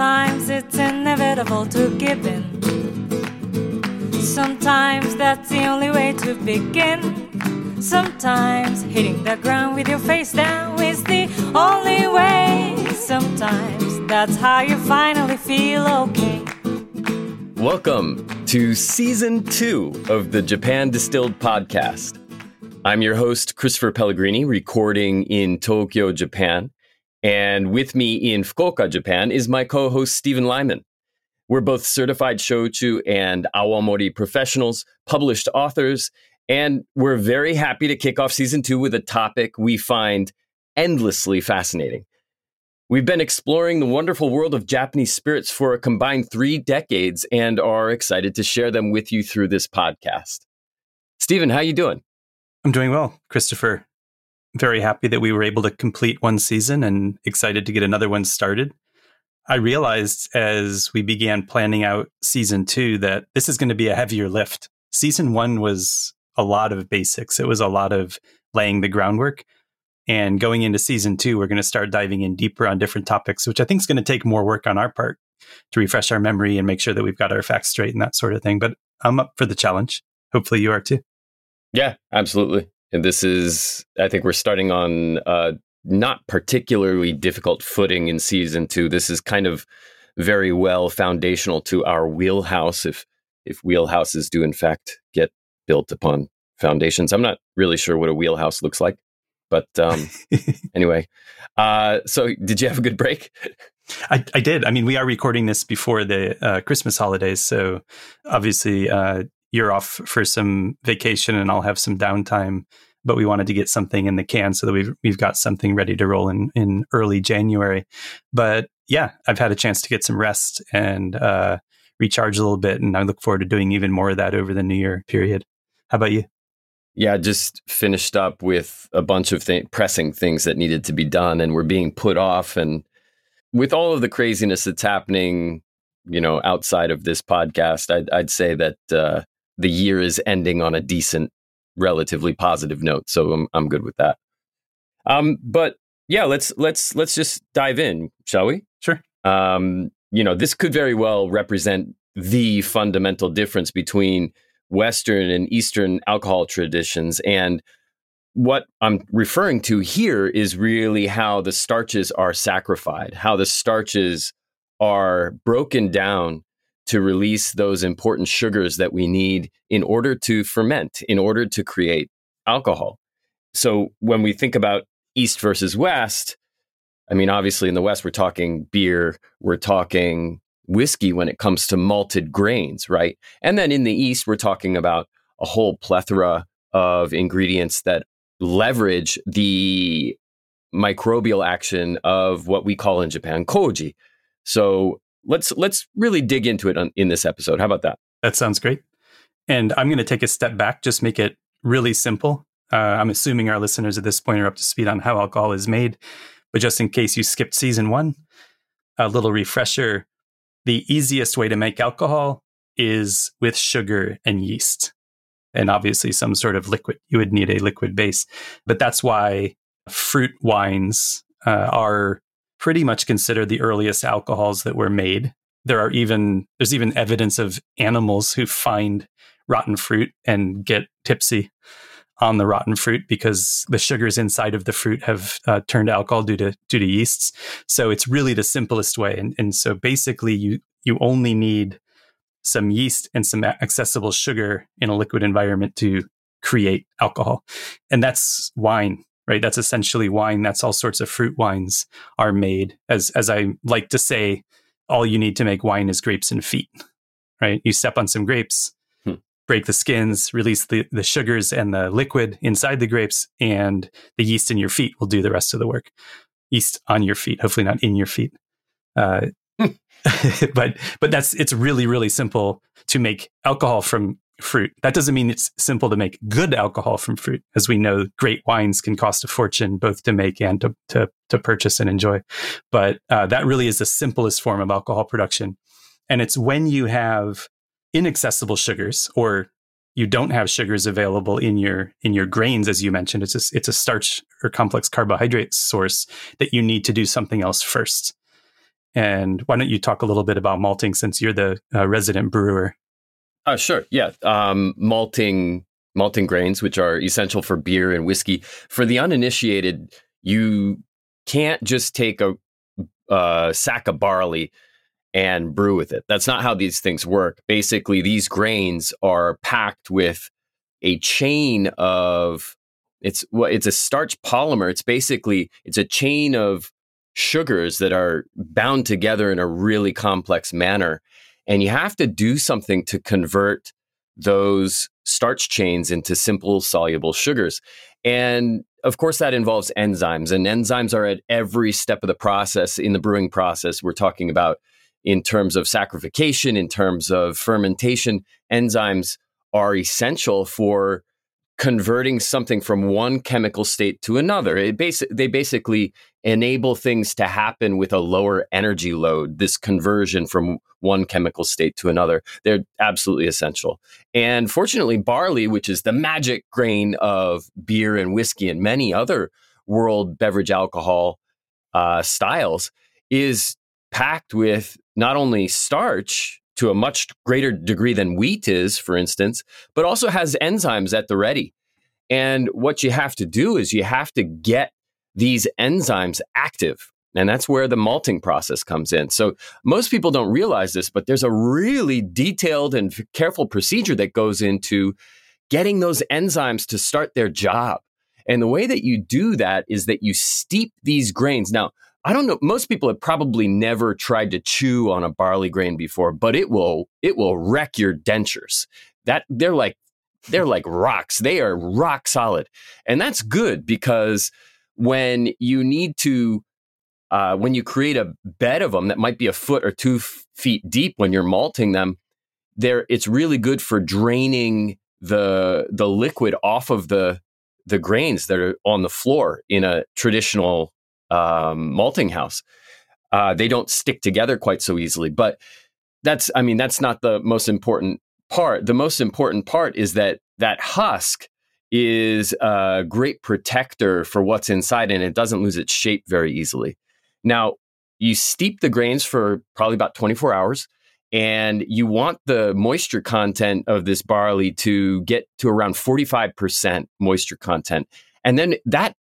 Sometimes it's inevitable to give in. Sometimes that's the only way to begin. Sometimes hitting the ground with your face down is the only way. Sometimes that's how you finally feel okay. Welcome to season two of the Japan Distilled podcast. I'm your host, Christopher Pellegrini, recording in Tokyo, Japan. And with me in Fukuoka, Japan, is my co host, Stephen Lyman. We're both certified shochu and awamori professionals, published authors, and we're very happy to kick off season two with a topic we find endlessly fascinating. We've been exploring the wonderful world of Japanese spirits for a combined three decades and are excited to share them with you through this podcast. Stephen, how are you doing? I'm doing well, Christopher. Very happy that we were able to complete one season and excited to get another one started. I realized as we began planning out season two that this is going to be a heavier lift. Season one was a lot of basics. It was a lot of laying the groundwork. And going into season two, we're going to start diving in deeper on different topics, which I think is going to take more work on our part to refresh our memory and make sure that we've got our facts straight and that sort of thing. But I'm up for the challenge. Hopefully you are too. Yeah, absolutely. And this is, I think we're starting on uh, not particularly difficult footing in season two. This is kind of very well foundational to our wheelhouse, if if wheelhouses do in fact get built upon foundations. I'm not really sure what a wheelhouse looks like, but um, anyway. Uh, so, did you have a good break? I, I, did. I mean, we are recording this before the uh, Christmas holidays, so obviously uh, you're off for some vacation, and I'll have some downtime. But we wanted to get something in the can so that we've we've got something ready to roll in in early January. But yeah, I've had a chance to get some rest and uh, recharge a little bit, and I look forward to doing even more of that over the New Year period. How about you? Yeah, just finished up with a bunch of th- pressing things that needed to be done and were being put off. And with all of the craziness that's happening, you know, outside of this podcast, I'd, I'd say that uh, the year is ending on a decent, relatively positive note. So I'm, I'm good with that. Um, but yeah, let's let's let's just dive in, shall we? Sure. Um, you know, this could very well represent the fundamental difference between Western and Eastern alcohol traditions. And what I'm referring to here is really how the starches are saccharified, how the starches are broken down to release those important sugars that we need in order to ferment, in order to create alcohol. So when we think about East versus West, I mean, obviously in the West, we're talking beer, we're talking whiskey when it comes to malted grains, right? And then in the East, we're talking about a whole plethora of ingredients that leverage the microbial action of what we call in Japan koji. So let's let's really dig into it on, in this episode. How about that? That sounds great. And I'm going to take a step back, just make it really simple. Uh, I'm assuming our listeners at this point are up to speed on how alcohol is made, but just in case you skipped season one, a little refresher the easiest way to make alcohol is with sugar and yeast. And obviously, some sort of liquid. You would need a liquid base. But that's why fruit wines uh, are pretty much considered the earliest alcohols that were made. There are even there's even evidence of animals who find rotten fruit and get tipsy on the rotten fruit because the sugars inside of the fruit have uh, turned alcohol due to due to yeasts. So it's really the simplest way. And, and so basically, you you only need some yeast and some accessible sugar in a liquid environment to create alcohol, and that's wine. Right, that's essentially wine. That's all sorts of fruit wines are made. As as I like to say, all you need to make wine is grapes and feet. Right, you step on some grapes, break the skins, release the, the sugars and the liquid inside the grapes, and the yeast in your feet will do the rest of the work. Yeast on your feet, hopefully not in your feet. Uh, but but that's it's really really simple to make alcohol from fruit. That doesn't mean it's simple to make good alcohol from fruit. As we know, great wines can cost a fortune both to make and to to, to purchase and enjoy. But uh, that really is the simplest form of alcohol production. And it's when you have inaccessible sugars or you don't have sugars available in your in your grains as you mentioned it's a, it's a starch or complex carbohydrate source that you need to do something else first And why don't you talk a little bit about malting since you're the uh, resident brewer? Uh, sure. Yeah. Um, malting malting grains, which are essential for beer and whiskey. For the uninitiated, you can't just take a, a sack of barley and brew with it. That's not how these things work. Basically, these grains are packed with a chain of it's what it's a starch polymer. It's basically it's a chain of sugars that are bound together in a really complex manner. And you have to do something to convert those starch chains into simple soluble sugars. And of course, that involves enzymes, and enzymes are at every step of the process in the brewing process. We're talking about in terms of saccharification, in terms of fermentation. Enzymes are essential for converting something from one chemical state to another. Basi- they basically enable things to happen with a lower energy load, this conversion from one chemical state to another. They're absolutely essential. And fortunately, barley, which is the magic grain of beer and whiskey and many other world beverage alcohol uh, styles, is packed with not only starch, to a much greater degree than wheat is, for instance, but also has enzymes at the ready. And what you have to do is you have to get these enzymes active. And that's where the malting process comes in. So most people don't realize this, but there's a really detailed and careful procedure that goes into getting those enzymes to start their job. And the way that you do that is that you steep these grains. Now, I don't know. Most people have probably never tried to chew on a barley grain before, but it will it will wreck your dentures. That they're like they're like rocks. They are rock solid, and that's good because when you need to uh, when you create a bed of them that might be a foot or two f- feet deep when you're malting them, there it's really good for draining the the liquid off of the the grains that are on the floor in a traditional um, malting house. Uh, they don't stick together quite so easily. But that's, I mean, that's not the most important part. The most important part is that that husk is a great protector for what's inside and it doesn't lose its shape very easily. Now, you steep the grains for probably about 24 hours and you want the moisture content of this barley to get to around 45% moisture content. And then that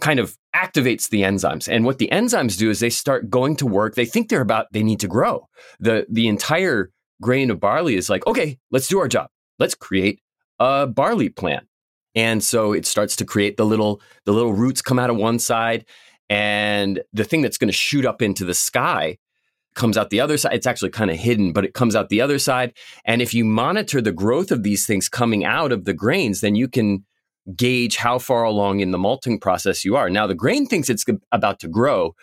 kind of activates the enzymes. And what the enzymes do is they start going to work. They think they're about, they need to grow. The, the entire grain of barley is like, okay, let's do our job. Let's create a barley plant. And so it starts to create the little, the little roots come out of one side and the thing that's going to shoot up into the sky comes out the other side. It's actually kind of hidden, but it comes out the other side. And if you monitor the growth of these things coming out of the grains, then you can gauge how far along in the malting process you are. Now, the grain thinks it's about to grow.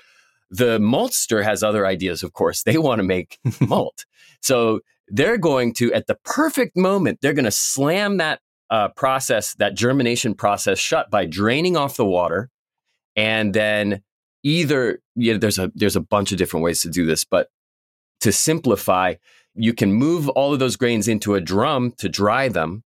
The maltster has other ideas, of course. They want to make malt. So they're going to, at the perfect moment, they're going to slam that uh, process, that germination process shut by draining off the water. And then either, you know, there's a, there's a bunch of different ways to do this, but to simplify, you can move all of those grains into a drum to dry them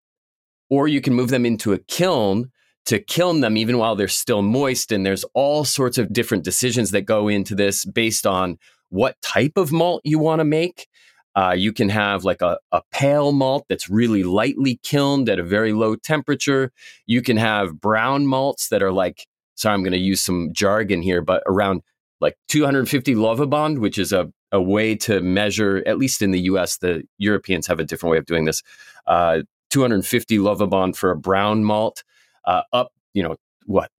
or you can move them into a kiln to kiln them even while they're still moist. And there's all sorts of different decisions that go into this based on what type of malt you want to make. Uh, you can have like a, a pale malt that's really lightly kilned at a very low temperature. You can have brown malts that are like, sorry, I'm going to use some jargon here, but around like 250 Lovibond, which is a, a way to measure, at least in the US, the Europeans have a different way of doing this. Uh, 250 Lovibond for a brown malt, uh, up, you know, what,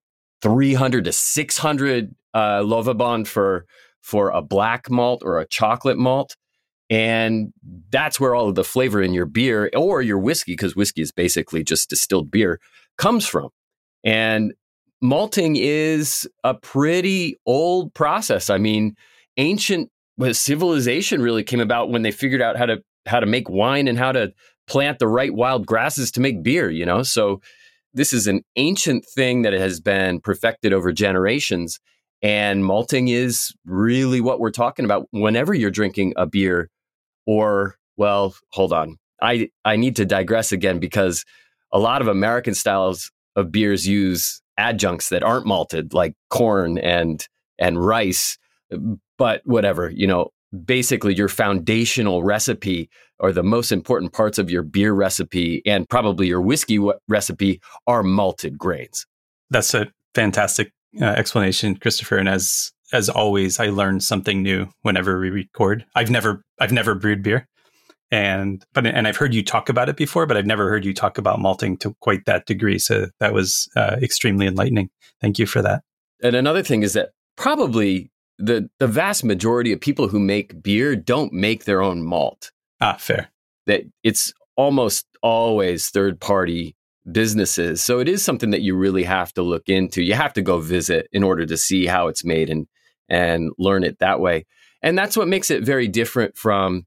300 to 600 uh, Lovibond for for a black malt or a chocolate malt. And that's where all of the flavor in your beer or your whiskey, because whiskey is basically just distilled beer, comes from. And malting is a pretty old process. I mean, ancient civilization really came about when they figured out how to how to make wine and how to plant the right wild grasses to make beer, you know? So this is an ancient thing that has been perfected over generations. And malting is really what we're talking about whenever you're drinking a beer or, well, hold on. I, I need to digress again because a lot of American styles of beers use adjuncts that aren't malted, like corn and and rice. but whatever, you know, basically your foundational recipe or the most important parts of your beer recipe and probably your whiskey w- recipe are malted grains. That's a fantastic uh, explanation, Christopher. And as as always, I learn something new whenever we record. I've never I've never brewed beer, and but and I've heard you talk about it before, but I've never heard you talk about malting to quite that degree. So that was uh, extremely enlightening. Thank you for that. And another thing is that probably the the vast majority of people who make beer don't make their own malt. Ah, fair. That it's almost always third party businesses. So it is something that you really have to look into. You have to go visit in order to see how it's made and and learn it that way. And that's what makes it very different from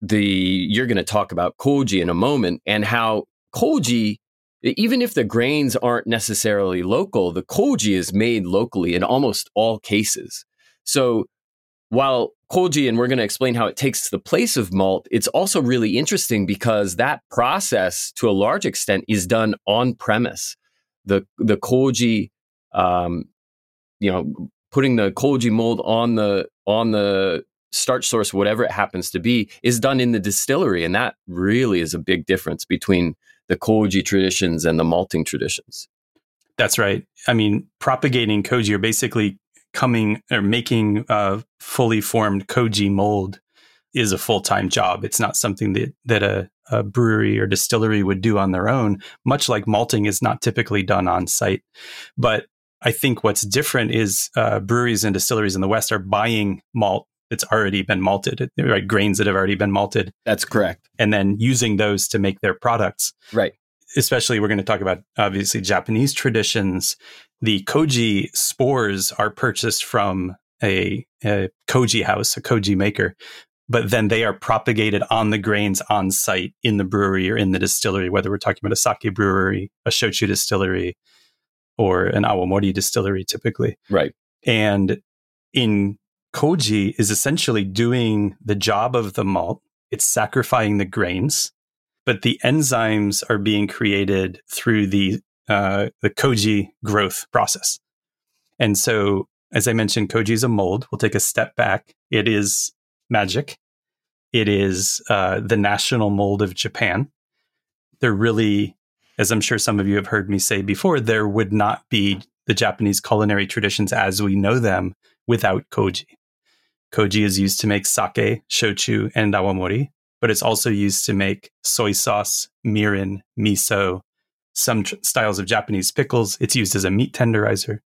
the you're going to talk about koji in a moment and how koji even if the grains aren't necessarily local, the koji is made locally in almost all cases. So while koji, and we're going to explain how it takes the place of malt, it's also really interesting because that process, to a large extent, is done on premise. The the koji, um, you know, putting the koji mold on the on the starch source, whatever it happens to be, is done in the distillery, and that really is a big difference between the koji traditions and the malting traditions. That's right. I mean, propagating koji are basically coming or making a fully formed koji mold is a full time job. It's not something that that a, a, brewery or distillery would do on their own. Much like malting is not typically done on site, but I think what's different is uh, breweries and distilleries in the West are buying malt that's already been malted, right? Grains that have already been malted. That's correct. And then using those to make their products. Right. Especially, we're going to talk about obviously Japanese traditions the koji spores are purchased from a, a koji house, a koji maker, but then they are propagated on the grains on site in the brewery or in the distillery, whether we're talking about a sake brewery, a shochu distillery, or an awamori distillery typically. Right. And in koji is essentially doing the job of the malt. It's saccharifying the grains, but the enzymes are being created through the uh, the koji growth process. And so, as I mentioned, koji is a mold. We'll take a step back. It is magic. It is uh, the national mold of Japan. They're really, as I'm sure some of you have heard me say before, there would not be the Japanese culinary traditions as we know them without koji. Koji is used to make sake, shochu, and awamori, but it's also used to make soy sauce, mirin, miso, some tr- styles of Japanese pickles. It's used as a meat tenderizer.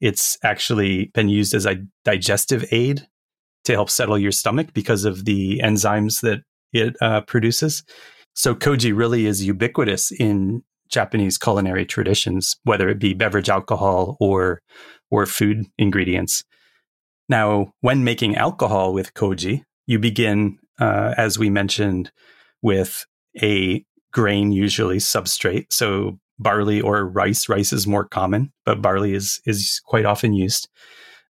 It's actually been used as a digestive aid to help settle your stomach because of the enzymes that it uh, produces. So koji really is ubiquitous in Japanese culinary traditions, whether it be beverage alcohol or or food ingredients. Now, when making alcohol with koji, you begin, uh, as we mentioned, with a grain usually substrate. So barley or rice. Rice is more common, but barley is is quite often used.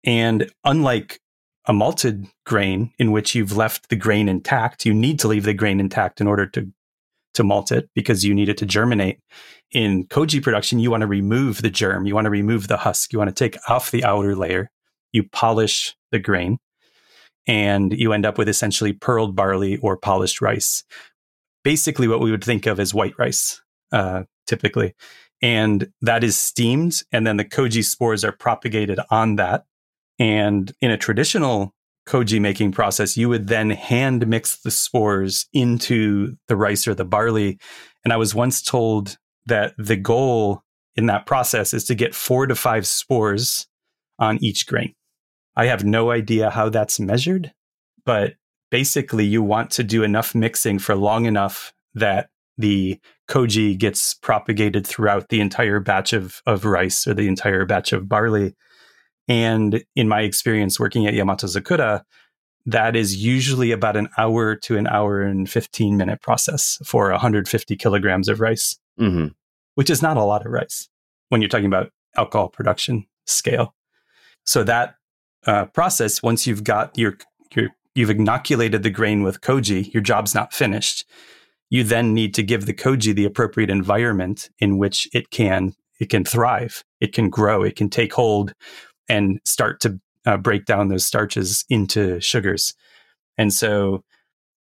And unlike a malted grain in which you've left the grain intact, you need to leave the grain intact in order to to malt it because you need it to germinate. In koji production, you want to remove the germ, you want to remove the husk, you want to take off the outer layer, you polish the grain, and you end up with essentially pearled barley or polished rice, basically what we would think of as white rice, uh, typically. And that is steamed, and then the koji spores are propagated on that. And in a traditional koji making process, you would then hand mix the spores into the rice or the barley. And I was once told that the goal in that process is to get four to five spores on each grain. I have no idea how that's measured, but basically you want to do enough mixing for long enough that the koji gets propagated throughout the entire batch of, of rice or the entire batch of barley. And in my experience working at Yamato Zakura, that is usually about an hour to an hour and 15 minute process for 150 kilograms of rice, mm-hmm. which is not a lot of rice when you're talking about alcohol production scale. So that uh, process, once you've got your your you've inoculated the grain with koji, your job's not finished. You then need to give the koji the appropriate environment in which it can it can thrive, it can grow, it can take hold and start to uh, break down those starches into sugars. And so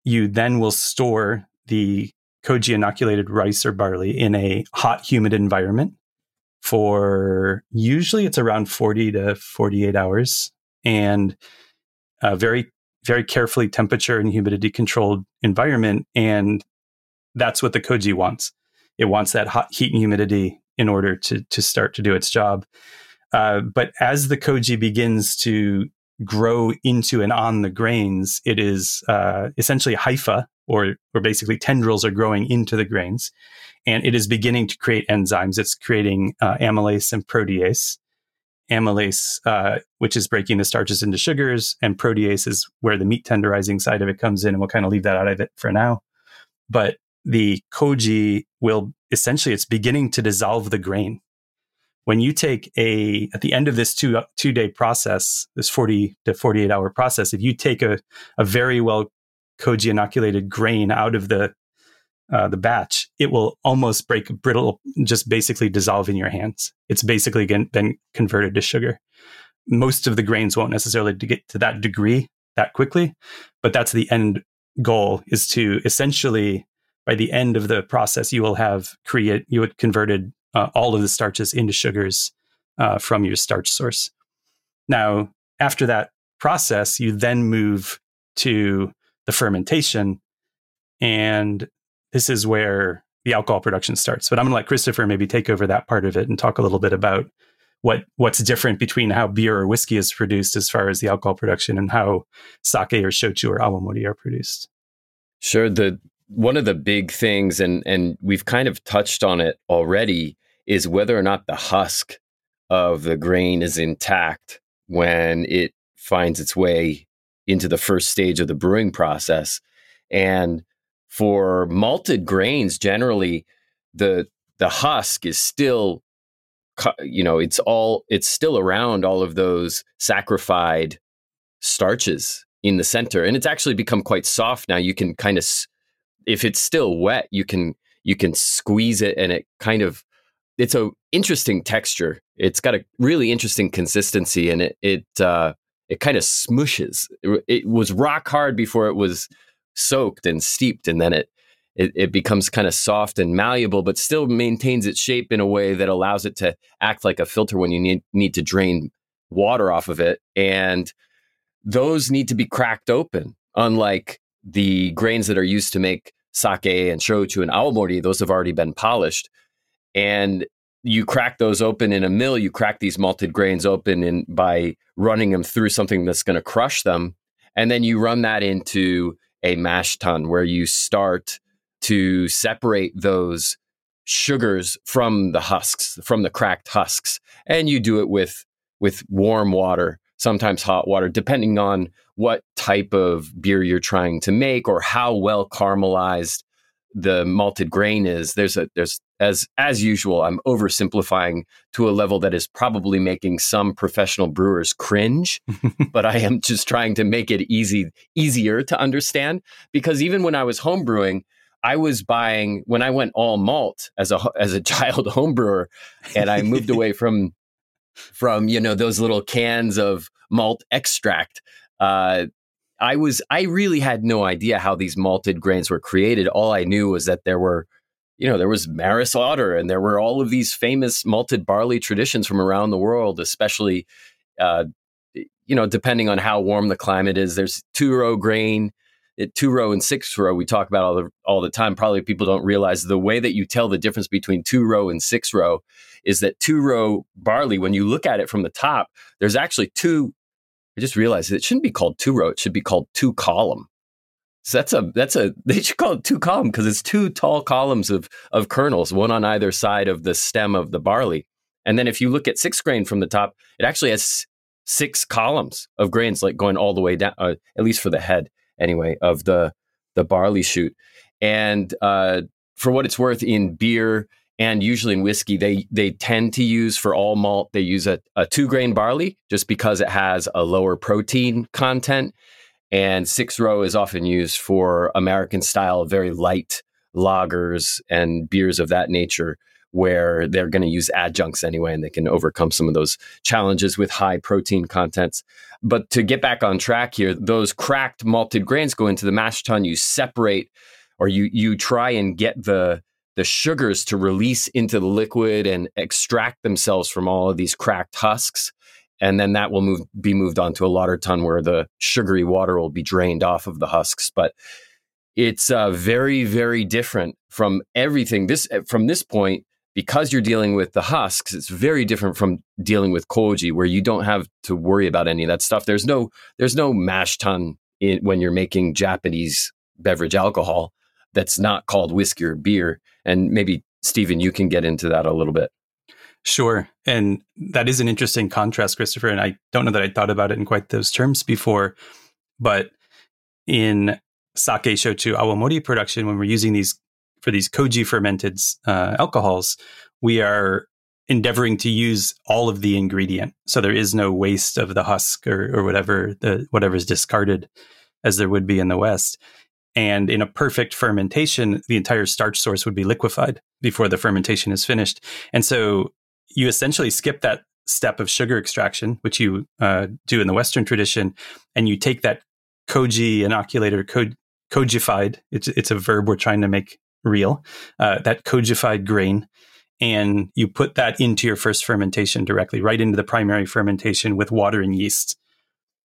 you then will store the koji inoculated rice or barley in a hot, humid environment for usually it's around 40 to 48 hours and a very, very carefully temperature and humidity controlled environment. And that's what the koji wants. It wants that hot heat and humidity in order to, to start to do its job. Uh, but as the koji begins to grow into and on the grains, it is uh, essentially hypha, or, or basically tendrils are growing into the grains. And it is beginning to create enzymes. It's creating uh, amylase and protease. Amylase, uh, which is breaking the starches into sugars, and protease is where the meat tenderizing side of it comes in. And we'll kind of leave that out of it for now. But the koji will essentially, it's beginning to dissolve the grain when you take a at the end of this two two day process, this forty to forty eight hour process, if you take a a very well koji inoculated grain out of the uh, the batch, it will almost break brittle, just basically dissolve in your hands. It's basically been converted to sugar. Most of the grains won't necessarily get to that degree that quickly, but that's the end goal is to essentially by the end of the process, you will have create you would converted uh, all of the starches into sugars uh, from your starch source. Now, after that process, you then move to the fermentation. And this is where the alcohol production starts. But I'm going to let Christopher maybe take over that part of it and talk a little bit about what what's different between how beer or whiskey is produced as far as the alcohol production and how sake or shochu or awamori are produced. Sure. The one of the big things, and and we've kind of touched on it already, is whether or not the husk of the grain is intact when it finds its way into the first stage of the brewing process. And for malted grains, generally, the the husk is still, you know, it's all it's still around all of those saccharified starches in the center, and it's actually become quite soft now. You can kind of if it's still wet, you can you can squeeze it and it kind of it's a interesting texture. It's got a really interesting consistency and it it uh, it kind of smushes. It, it, was rock hard before it was soaked and steeped, and then it it, it becomes kind of soft and malleable, but still maintains its shape in a way that allows it to act like a filter when you need need to drain water off of it. And those need to be cracked open, unlike the grains that are used to make sake and shochu and awamori, those have already been polished. And you crack those open in a mill, you crack these malted grains open in, by running them through something that's going to crush them. And then you run that into a mash tun where you start to separate those sugars from the husks, from the cracked husks. And you do it with, with warm water, sometimes hot water, depending on what type of beer you're trying to make or how well caramelized the malted grain is there's a there's as as usual i'm oversimplifying to a level that is probably making some professional brewers cringe but i am just trying to make it easy easier to understand because even when i was homebrewing i was buying when i went all malt as a as a child homebrewer and i moved away from from you know those little cans of malt extract uh, I was I really had no idea how these malted grains were created. All I knew was that there were, you know, there was Maris Otter and there were all of these famous malted barley traditions from around the world, especially, uh, you know, depending on how warm the climate is. There's two row grain, it, two row and six row. We talk about all the all the time. Probably people don't realize the way that you tell the difference between two row and six row is that two row barley. When you look at it from the top, there's actually two I just realized it shouldn't be called two row; it should be called two column. So that's a that's a they should call it two column because it's two tall columns of of kernels, one on either side of the stem of the barley. And then if you look at six grain from the top, it actually has six columns of grains, like going all the way down, uh, at least for the head anyway, of the the barley shoot. And uh, for what it's worth, in beer and usually in whiskey they they tend to use for all malt they use a, a two grain barley just because it has a lower protein content and six row is often used for american style very light lagers and beers of that nature where they're going to use adjuncts anyway and they can overcome some of those challenges with high protein contents. But to get back on track here, those cracked malted grains go into the mash tun. You separate or you you try and get the the sugars to release into the liquid and extract themselves from all of these cracked husks and then that will move be moved onto a lauter tun where the sugary water will be drained off of the husks. But it's uh, very very different from everything. This from this point because you're dealing with the husks it's very different from dealing with koji where you don't have to worry about any of that stuff. There's no there's no mash tun in, when you're making japanese beverage alcohol that's not called whiskey or beer. And maybe stephen you can get into that a little bit Sure. And that is an interesting contrast, Christopher. And I don't know that I thought about it in quite those terms before. But in sake, shochu, awamori production, when we're using these for these koji fermented uh, alcohols, we are endeavoring to use all of the ingredient. So there is no waste of the husk or, or whatever the whatever is discarded as there would be in the West. And in a perfect fermentation, the entire starch source would be liquefied before the fermentation is finished. And so you essentially skip that step of sugar extraction, which you uh, do in the Western tradition, and you take that koji inoculator, co- kojified, it's, it's a verb we're trying to make real, uh, that kojified grain, and you put that into your first fermentation directly, right into the primary fermentation with water and yeast.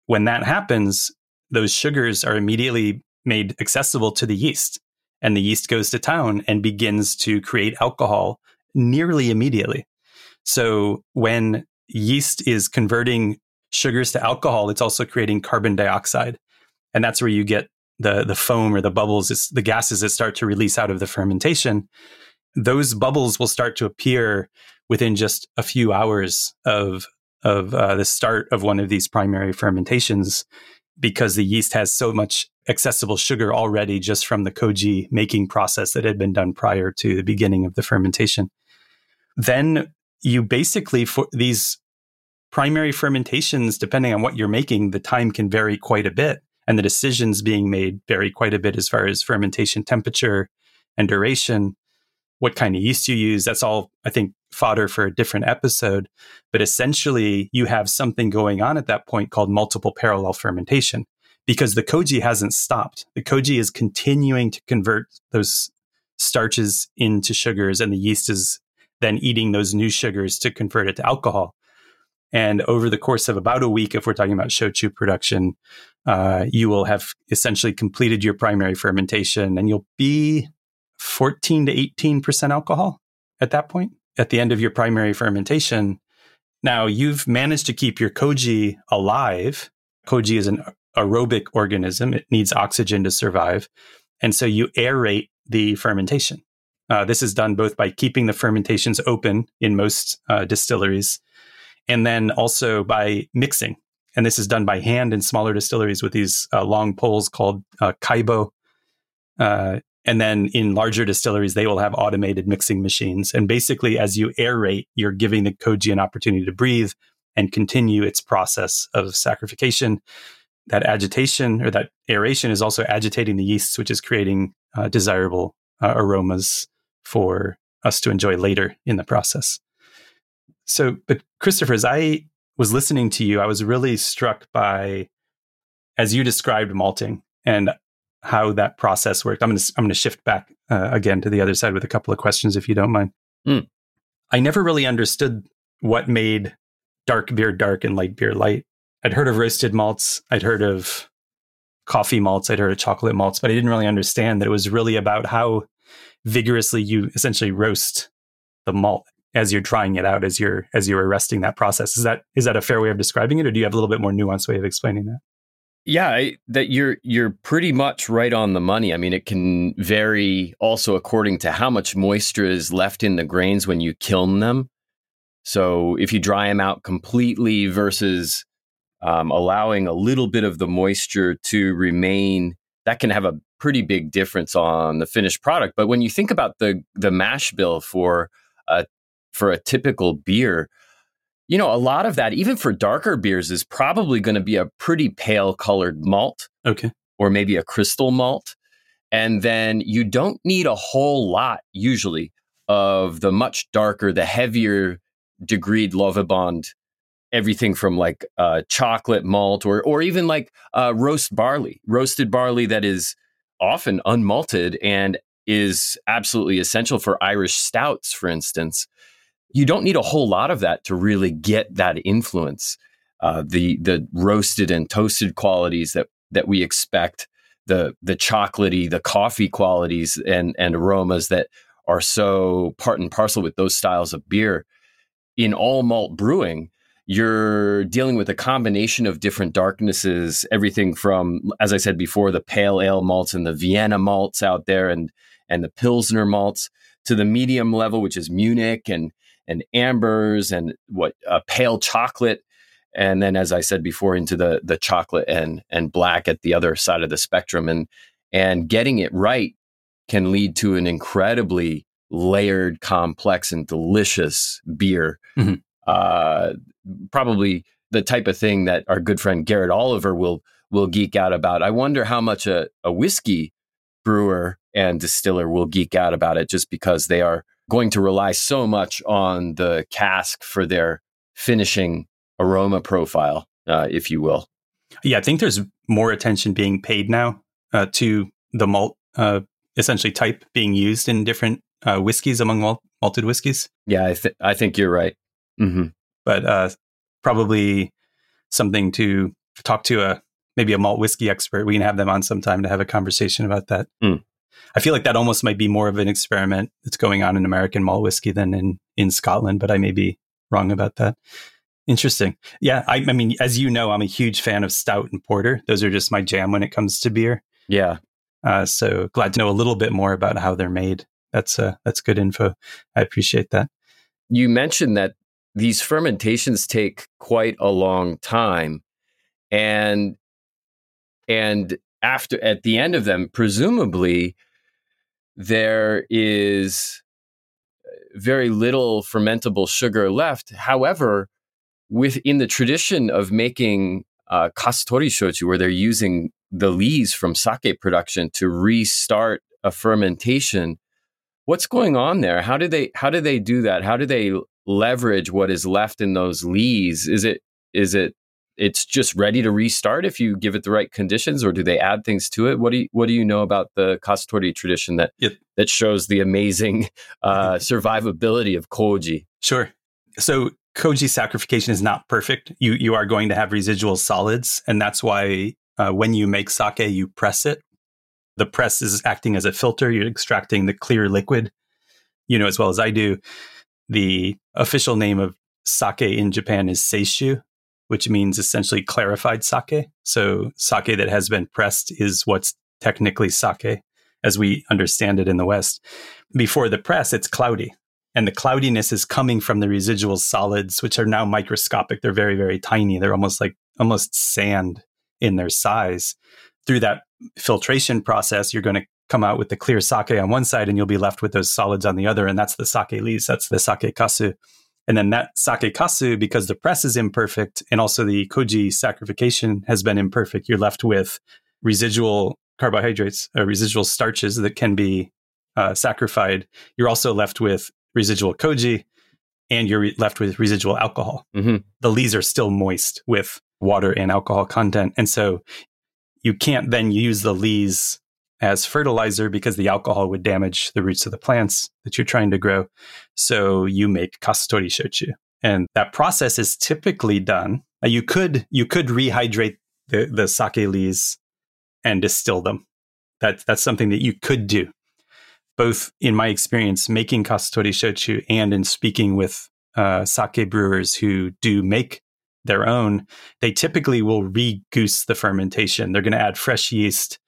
When that happens, those sugars are immediately made accessible to the yeast, and the yeast goes to town and begins to create alcohol nearly immediately. So when yeast is converting sugars to alcohol, it's also creating carbon dioxide. And that's where you get the, the foam or the bubbles, it's the gases that start to release out of the fermentation. Those bubbles will start to appear within just a few hours of, of uh, the start of one of these primary fermentations because the yeast has so much accessible sugar already just from the koji making process that had been done prior to the beginning of the fermentation. Then you basically for these primary fermentations, depending on what you're making, the time can vary quite a bit. And the decisions being made vary quite a bit as far as fermentation temperature and duration, what kind of yeast you use. That's all, I think, fodder for a different episode. But essentially, you have something going on at that point called multiple parallel fermentation because the koji hasn't stopped. The koji is continuing to convert those starches into sugars and the yeast is then eating those new sugars to convert it to alcohol. And over the course of about a week, if we're talking about shochu production, uh, you will have essentially completed your primary fermentation and you'll be 14 to 18% alcohol at that point at the end of your primary fermentation. Now you've managed to keep your koji alive. Koji is an aerobic organism. It needs oxygen to survive. And so you aerate the fermentation. Uh, this is done both by keeping the fermentations open in most uh, distilleries and then also by mixing. And this is done by hand in smaller distilleries with these uh, long poles called uh, kaibo. Uh, and then in larger distilleries, they will have automated mixing machines. And basically, as you aerate, you're giving the koji an opportunity to breathe and continue its process of saccharification. That agitation or that aeration is also agitating the yeasts, which is creating desirable aromas for us to enjoy later in the process. So, but Christopher, as I was listening to you, I was really struck by, as you described malting and how that process worked. I'm going to I'm going to shift back uh, again to the other side with a couple of questions, if you don't mind. Mm. I never really understood what made dark beer dark and light beer light. I'd heard of roasted malts. I'd heard of coffee malts. I'd heard of chocolate malts, but I didn't really understand that it was really about how vigorously you essentially roast the malt as you're trying it out as you're as you're arresting that process. Is that is that a fair way of describing it or do you have a little bit more nuanced way of explaining that? Yeah I, that you're you're pretty much right on the money. I mean it can vary also according to how much moisture is left in the grains when you kiln them. So if you dry them out completely versus um, allowing a little bit of the moisture to remain that can have a pretty big difference on the finished product. But when you think about the the mash bill for a for a typical beer, you know, a lot of that, even for darker beers, is probably going to be a pretty pale colored malt. Okay. Or maybe a crystal malt. And then you don't need a whole lot usually of the much darker, the heavier degreed Lovibond, everything from like uh, chocolate malt or or even like uh, roast barley, roasted barley that is often unmalted and is absolutely essential for Irish stouts, for instance. You don't need a whole lot of that to really get that influence. Uh, the the roasted and toasted qualities that that we expect, the the chocolatey, the coffee qualities and and aromas that are so part and parcel with those styles of beer. In all malt brewing, you're dealing with a combination of different darknesses, everything from, as I said before, the pale ale malts and the Vienna malts out there and and the Pilsner malts to the medium level, which is Munich and and ambers and what uh, pale chocolate and then as i said before into the the chocolate and and black at the other side of the spectrum and and getting it right can lead to an incredibly layered complex and delicious beer mm-hmm. Uh, probably the type of thing that our good friend garrett oliver will will geek out about i wonder how much a, a whiskey brewer and distiller will geek out about it just because they are going to rely so much on the cask for their finishing aroma profile, uh, if you will. Yeah, I think there's more attention being paid now uh, to the malt, uh, essentially type being used in different uh, whiskeys among malt- malted whiskeys. Yeah, I, th- I think you're right. Mm-hmm. But uh, probably something to talk to a maybe a malt whiskey expert. We can have them on sometime to have a conversation about that. Mm. I feel like that almost might be more of an experiment that's going on in American malt whiskey than in in Scotland, but I may be wrong about that. Interesting. Yeah, I, I mean, as you know, I'm a huge fan of stout and porter. Those are just my jam when it comes to beer. Yeah. Uh, so glad to know a little bit more about how they're made. That's uh, that's good info. I appreciate that. You mentioned that these fermentations take quite a long time, and and after at the end of them, presumably there is very little fermentable sugar left. However, within the tradition of making uh, kasutori shochu, where they're using the lees from sake production to restart a fermentation, what's going on there? How do they how do they do that? How do they leverage what is left in those lees? Is it is it it's just ready to restart if you give it the right conditions, or do they add things to it? What do you, what do you know about the kasutori tradition that yep. that shows the amazing uh, survivability of koji? Sure. So koji saccharification is not perfect. You you are going to have residual solids, and that's why uh, when you make sake, you press it. The press is acting as a filter. You're extracting the clear liquid. You know as well as I do. The official name of sake in Japan is seishu, which means essentially clarified sake. So sake that has been pressed is what's technically sake as we understand it in the West. Before the press, it's cloudy. And the cloudiness is coming from the residual solids, which are now microscopic. They're very, very tiny. They're almost like almost sand in their size. Through that filtration process, you're going to come out with the clear sake on one side and you'll be left with those solids on the other. And that's the sake lees. That's the sake kasu. And then that sake kasu, because the press is imperfect and also the koji saccharification has been imperfect, you're left with residual carbohydrates, uh, residual starches that can be uh, saccharified. You're also left with residual koji and you're re- left with residual alcohol. Mm-hmm. The lees are still moist with water and alcohol content. And so you can't then use the lees as fertilizer because the alcohol would damage the roots of the plants that you're trying to grow. So you make kasutori shochu. And that process is typically done. Uh, you could you could rehydrate the, the sake lees and distill them. That, that's something that you could do. Both in my experience making kasutori shochu and in speaking with uh, sake brewers who do make their own, they typically will re-goose the fermentation. They're going to add fresh yeast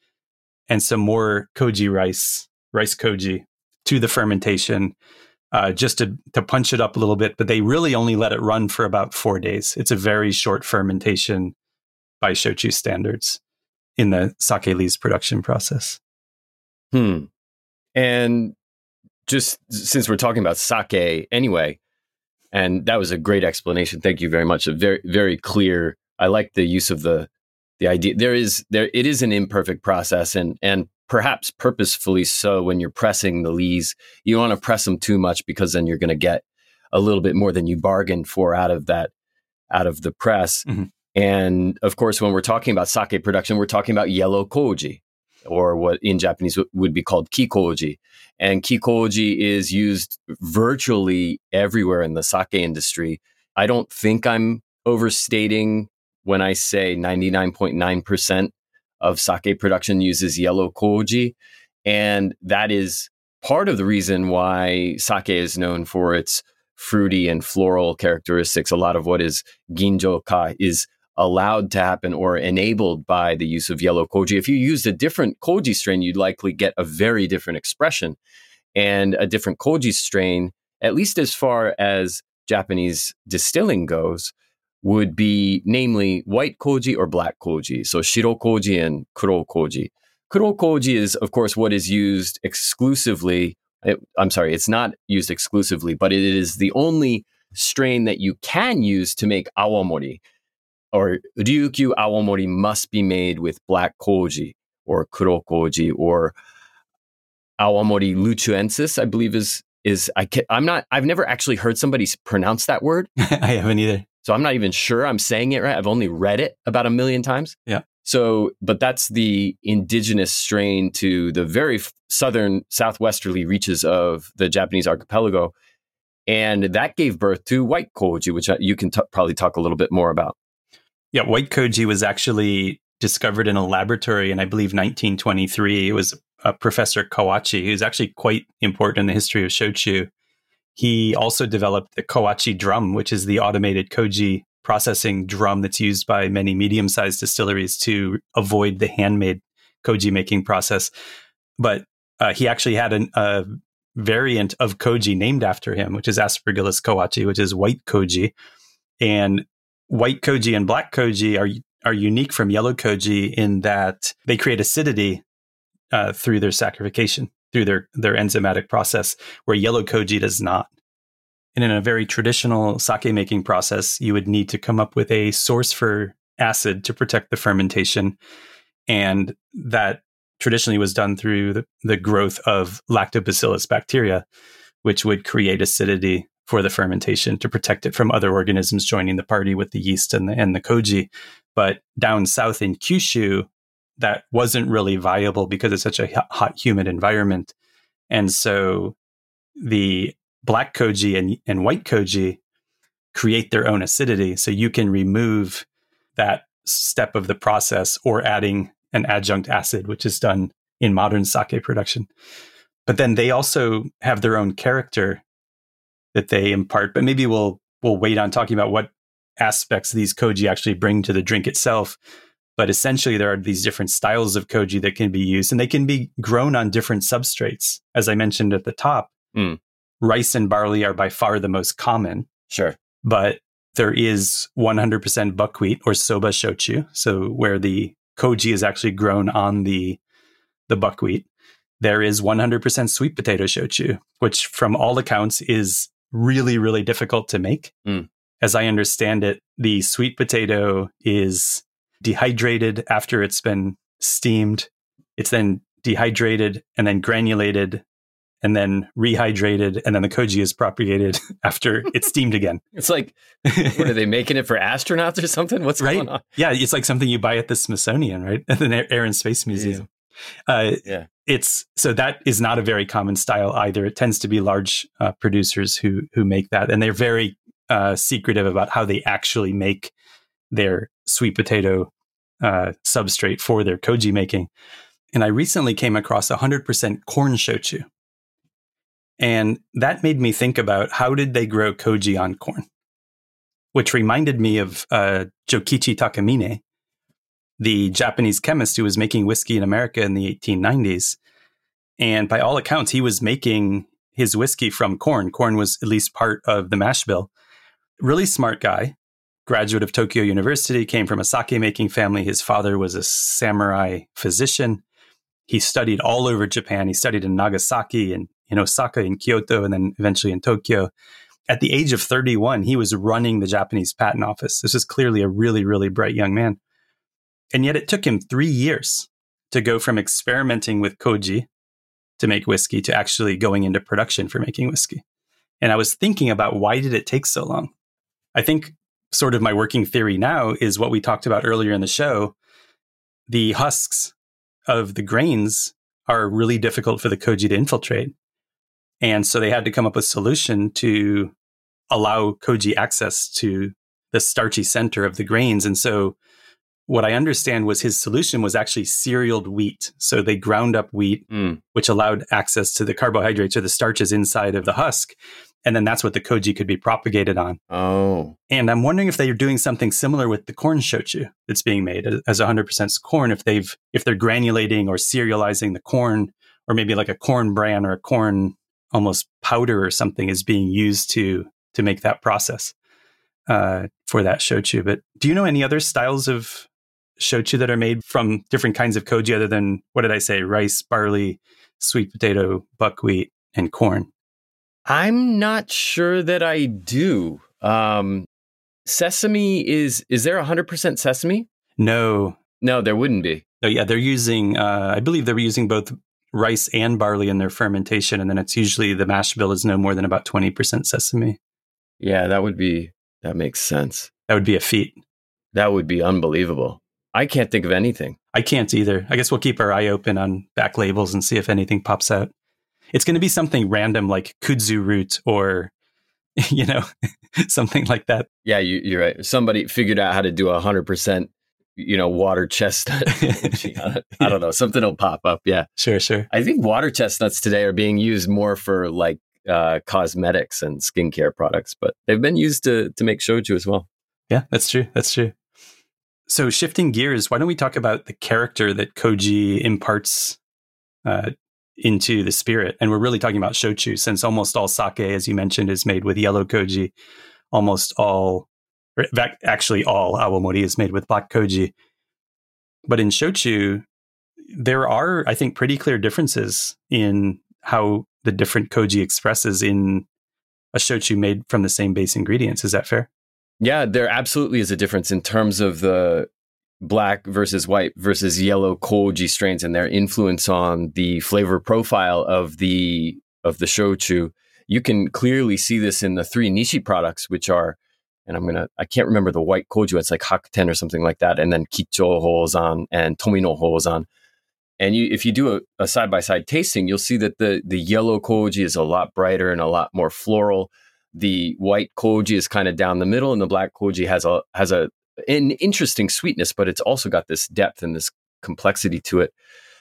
and some more koji rice, rice koji, to the fermentation uh, just to, to punch it up a little bit. But they really only let it run for about four days. It's a very short fermentation by shochu standards in the sake lees production process. Hmm. And just since we're talking about sake anyway, and that was a great explanation. Thank you very much. A very, very clear. I like the use of the the idea there is there it is an imperfect process and and perhaps purposefully so when you're pressing the lees. You don't want to press them too much because then you're going to get a little bit more than you bargained for out of that out of the press. Mm-hmm. And of course, when we're talking about sake production, we're talking about yellow koji, or what in Japanese would be called kikoji. And kikoji is used virtually everywhere in the sake industry. I don't think I'm overstating when I say 99.9% of sake production uses yellow koji. And that is part of the reason why sake is known for its fruity and floral characteristics. A lot of what is ginjo ka is allowed to happen or enabled by the use of yellow koji. If you used a different koji strain, you'd likely get a very different expression. And a different koji strain, at least as far as Japanese distilling goes, would be namely white koji or black koji. So shiro koji and kuro koji. Kuro koji is, of course, what is used exclusively. It, I'm sorry, it's not used exclusively, but it is the only strain that you can use to make awamori or Ryukyu Awamori must be made with black koji or kuro koji or Awamori luchuensis, I believe is is I can, I'm not I've never actually heard somebody pronounce that word. I haven't either. So I'm not even sure I'm saying it right. I've only read it about a million times. Yeah. So, but that's the indigenous strain to the very southern southwesterly reaches of the Japanese archipelago. And that gave birth to white koji, which uh, you can t- probably talk a little bit more about. Yeah, white koji was actually discovered in a laboratory in, I believe, 1923. It was a Professor Kawachi, who's actually quite important in the history of shochu. He also developed the Kawachi drum, which is the automated koji processing drum that's used by many medium sized distilleries to avoid the handmade koji making process. But uh, he actually had an, a variant of koji named after him, which is Aspergillus kawachi, which is white koji. And white koji and black koji are are unique from yellow koji in that they create acidity uh, through their saccharification, through their their enzymatic process, where yellow koji does not. And in a very traditional sake making process, you would need to come up with a source for acid to protect the fermentation, and that traditionally was done through the, the growth of lactobacillus bacteria, which would create acidity for the fermentation to protect it from other organisms joining the party with the yeast and the, and the koji. But down south in Kyushu, that wasn't really viable because it's such a hot, humid environment. And so the black koji and, and white koji create their own acidity. So you can remove that step of the process or adding an adjunct acid, which is done in modern sake production. But then they also have their own character that they impart. But maybe we'll we'll wait on talking about what aspects these koji actually bring to the drink itself. But essentially, there are these different styles of koji that can be used, and they can be grown on different substrates. As I mentioned at the top, mm. rice and barley are by far the most common. Sure. But there is 100% buckwheat or soba shochu, so where the koji is actually grown on the the buckwheat. There is 100% sweet potato shochu, which from all accounts is really, really difficult to make. Mm. As I understand it, the sweet potato is dehydrated after it's been steamed. It's then dehydrated and then granulated and then rehydrated and then the koji is propagated after it's steamed again. It's like what are they making it for astronauts or something? What's right? going on? Yeah, it's like something you buy at the Smithsonian, right? At the Air and Space Museum. Yeah. Uh, yeah it's so that is not a very common style either. It tends to be large uh, producers who who make that, and they're very uh, secretive about how they actually make their sweet potato uh, substrate for their koji making. And I recently came across 100% corn shochu, and that made me think about how did they grow koji on corn, which reminded me of uh, Jokichi Takamine, the Japanese chemist who was making whiskey in America in the 1890s. And by all accounts, he was making his whiskey from corn. Corn was at least part of the mash bill. Really smart guy, graduate of Tokyo University, came from a sake making family. His father was a samurai physician. He studied all over Japan. He studied in Nagasaki and in Osaka and Kyoto and then eventually in Tokyo. At the age of 31, he was running the Japanese patent office. This is clearly a really, really bright young man. And yet it took him three years to go from experimenting with koji to make whiskey to actually going into production for making whiskey. And I was thinking about why did it take so long? I think sort of my working theory now is what we talked about earlier in the show. The husks of the grains are really difficult for the koji to infiltrate. And so they had to come up with a solution to allow koji access to the starchy center of the grains. And so what I understand was his solution was actually cerealed wheat. So they ground up wheat, mm. which allowed access to the carbohydrates or the starches inside of the husk. And then that's what the koji could be propagated on. Oh. And I'm wondering if they're doing something similar with the corn shochu that's being made as 100% corn, if they've, if they're granulating or serializing the corn, or maybe like a corn bran or a corn almost powder or something is being used to, to make that process uh, for that shochu. But do you know any other styles of shochu that are made from different kinds of koji other than what did I say? Rice, barley, sweet potato, buckwheat, and corn. I'm not sure that I do. Um, sesame is is there 100% sesame? No. No, there wouldn't be. Oh yeah, they're using uh, I believe they're using both rice and barley in their fermentation and then it's usually the mash bill is no more than about 20% sesame. Yeah, that would be that makes sense. That would be a feat. That would be unbelievable. I can't think of anything. I can't either. I guess we'll keep our eye open on back labels and see if anything pops out. It's going to be something random like kudzu root or, you know, something like that. Yeah, you, are right. Somebody figured out how to do a hundred percent, you know, water chestnut. I don't know. Something will pop up. Yeah, sure, sure. I think water chestnuts today are being used more for like uh, cosmetics and skincare products, but they've been used to to make shochu as well. Yeah, that's true. That's true. So shifting gears, why don't we talk about the character that Koji imparts uh, into the spirit? And we're really talking about shochu, since almost all sake, as you mentioned, is made with yellow koji. Almost all, er, actually all awamori is made with black koji. But in shochu, there are, I think, pretty clear differences in how the different koji expresses in a shochu made from the same base ingredients. Is that fair? Yeah, there absolutely is a difference in terms of the black versus white versus yellow koji strains and their influence on the flavor profile of the of the shochu. You can clearly see this in the three nishi products, which are, and I'm gonna I can't remember the white koji. It's like Hakuten or something like that, and then Kicho Hozan and Tomino Hozan. And you, if you do a side by side tasting, you'll see that the the yellow koji is a lot brighter and a lot more floral the white koji is kind of down the middle and the black koji has a has a an interesting sweetness but it's also got this depth and this complexity to it.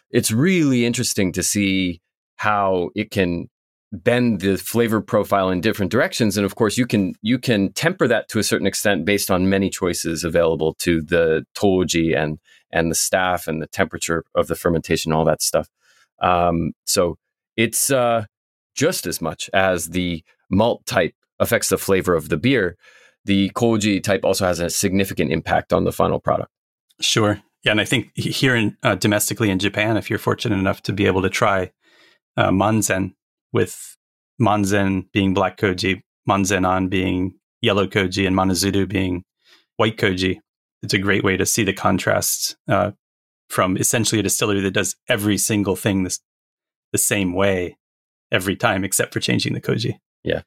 It's really interesting to see how it can bend the flavor profile in different directions and of course you can you can temper that to a certain extent based on many choices available to the toji and and the staff and the temperature of the fermentation all that stuff. Um, so it's uh, just as much as the malt type affects the flavor of the beer, the koji type also has a significant impact on the final product. Sure. Yeah, and I think here in uh, domestically in Japan, if you're fortunate enough to be able to try uh, manzen with manzen being black koji, manzenan being yellow koji, and manazuru being white koji, it's a great way to see the contrast uh, from essentially a distillery that does every single thing this, the same way every time, except for changing the koji. Yeah.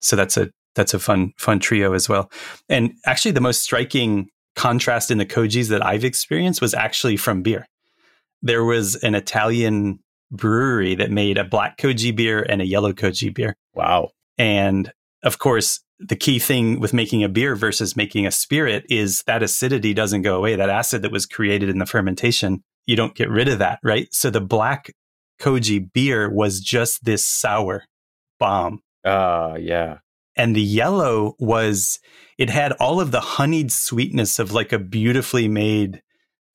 So that's a that's a fun fun trio as well. And actually, the most striking contrast in the kojis that I've experienced was actually from beer. There was an Italian brewery that made a black koji beer and a yellow koji beer. Wow! And of course, the key thing with making a beer versus making a spirit is that acidity doesn't go away. That acid that was created in the fermentation, you don't get rid of that, right? So the black koji beer was just this sour bomb uh, yeah. And the yellow was, it had all of the honeyed sweetness of like a beautifully made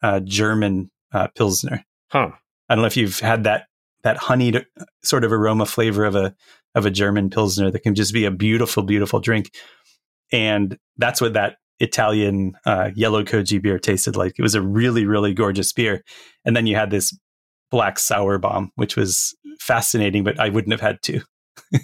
uh, German uh, Pilsner. Huh. I don't know if you've had that, that honeyed uh, sort of aroma flavor of a, of a German Pilsner that can just be a beautiful, beautiful drink. And that's what that Italian uh, yellow koji beer tasted like. It was a really, really gorgeous beer. And then you had this black sour bomb, which was fascinating, but I wouldn't have had to.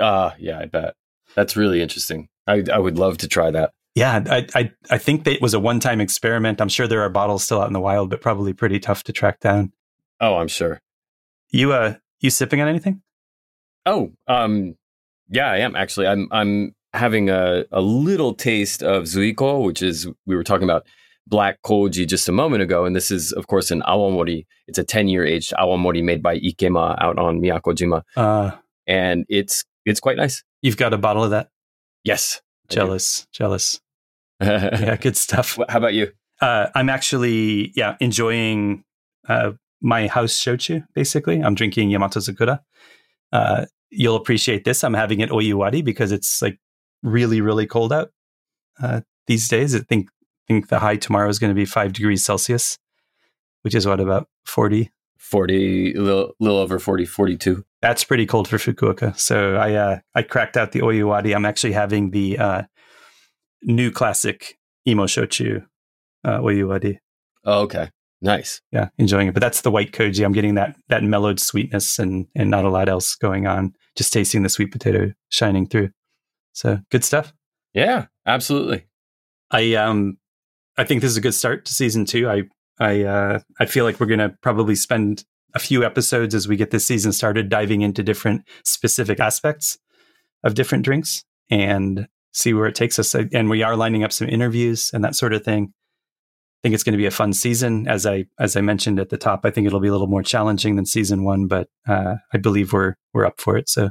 Ah, uh, yeah, I bet. That's really interesting. I, I would love to try that. Yeah, I, I, I think that it was a one time experiment. I'm sure there are bottles still out in the wild, but probably pretty tough to track down. Oh, I'm sure. You uh, you sipping on anything? Oh, um, yeah, I am actually. I'm I'm having a, a little taste of Zuiko, which is we were talking about black koji just a moment ago, and this is of course an awamori. It's a ten year aged awamori made by Ikema out on Miyakojima, Uh, and it's it's quite nice. You've got a bottle of that. Yes, Jealous, jealous. Yeah, good stuff. How about you? Uh, I'm actually yeah enjoying uh, my house shochu. Basically, I'm drinking Yamato Zakura. Uh, you'll appreciate this. I'm having it oyuwari because it's like really really cold out uh, these days. I think think the high tomorrow is going to be five degrees Celsius, which is what about forty. 40 a little, little over 40 42 That's pretty cold for Fukuoka. So I uh, I cracked out the oyuwari. I'm actually having the uh, new classic imo shochu uh, oyuwari. oh, okay nice yeah, enjoying it. But that's the white koji. I'm getting that that mellowed sweetness and and not a lot else going on. Just tasting the sweet potato shining through. So good stuff. yeah absolutely I um I think this is a good start to season two. I I uh I feel like we're gonna probably spend a few episodes as we get this season started diving into different specific aspects of different drinks and see where it takes us. And we are lining up some interviews and that sort of thing. I think it's going to be a fun season. As I as I mentioned at the top, I think it'll be a little more challenging than season one, but uh, I believe we're we're up for it. So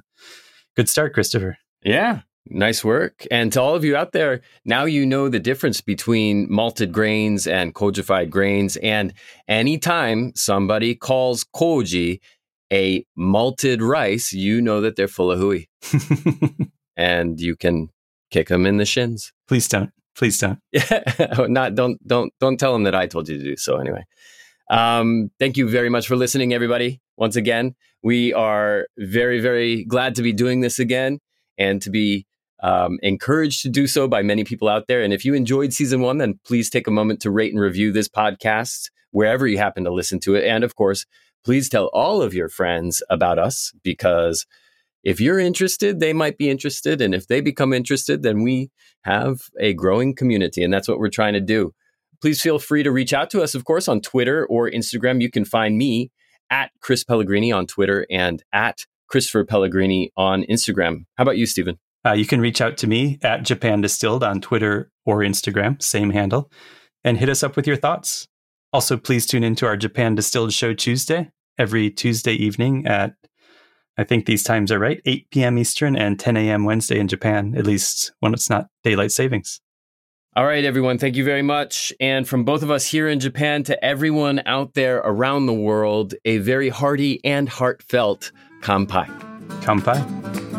good start, Christopher. Yeah, nice work. And to all of you out there, now you know the difference between malted grains and kojified grains. And anytime somebody calls koji a malted rice, you know that they're full of hooey and you can kick them in the shins. Please don't. Please don't. Yeah, not don't don't don't tell them that I told you to do so. Anyway, um, thank you very much for listening, everybody. Once again, we are very very glad to be doing this again and to be um, encouraged to do so by many people out there. And if you enjoyed season one, then please take a moment to rate and review this podcast wherever you happen to listen to it. And of course, please tell all of your friends about us because if you're interested, they might be interested. And if they become interested, then we have a growing community. And that's what we're trying to do. Please feel free to reach out to us, of course, on Twitter or Instagram. You can find me at Chris Pellegrini on Twitter and at Christopher Pellegrini on Instagram. How about you, Stephen? Uh, you can reach out to me at Japan Distilled on Twitter or Instagram, same handle, and hit us up with your thoughts. Also, please tune into our Japan Distilled show Tuesday, every Tuesday evening at, I think these times are right, 8 p.m. Eastern and 10 a.m. Wednesday in Japan, at least when it's not daylight savings. All right, everyone. Thank you very much. And from both of us here in Japan to everyone out there around the world, a very hearty and heartfelt kampai. Kampai.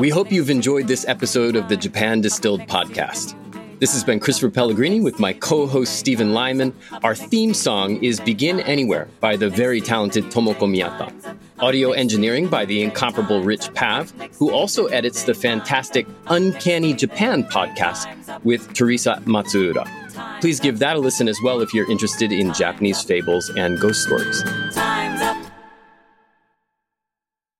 We hope you've enjoyed this episode of the Japan Distilled podcast. This has been Christopher Pellegrini with my co host Stephen Lyman. Our theme song is Begin Anywhere by the very talented Tomoko Miyata. Audio engineering by the incomparable Rich Pav, who also edits the fantastic Uncanny Japan podcast with Thersa Matsuura. Please give that a listen as well if you're interested in Japanese fables and ghost stories.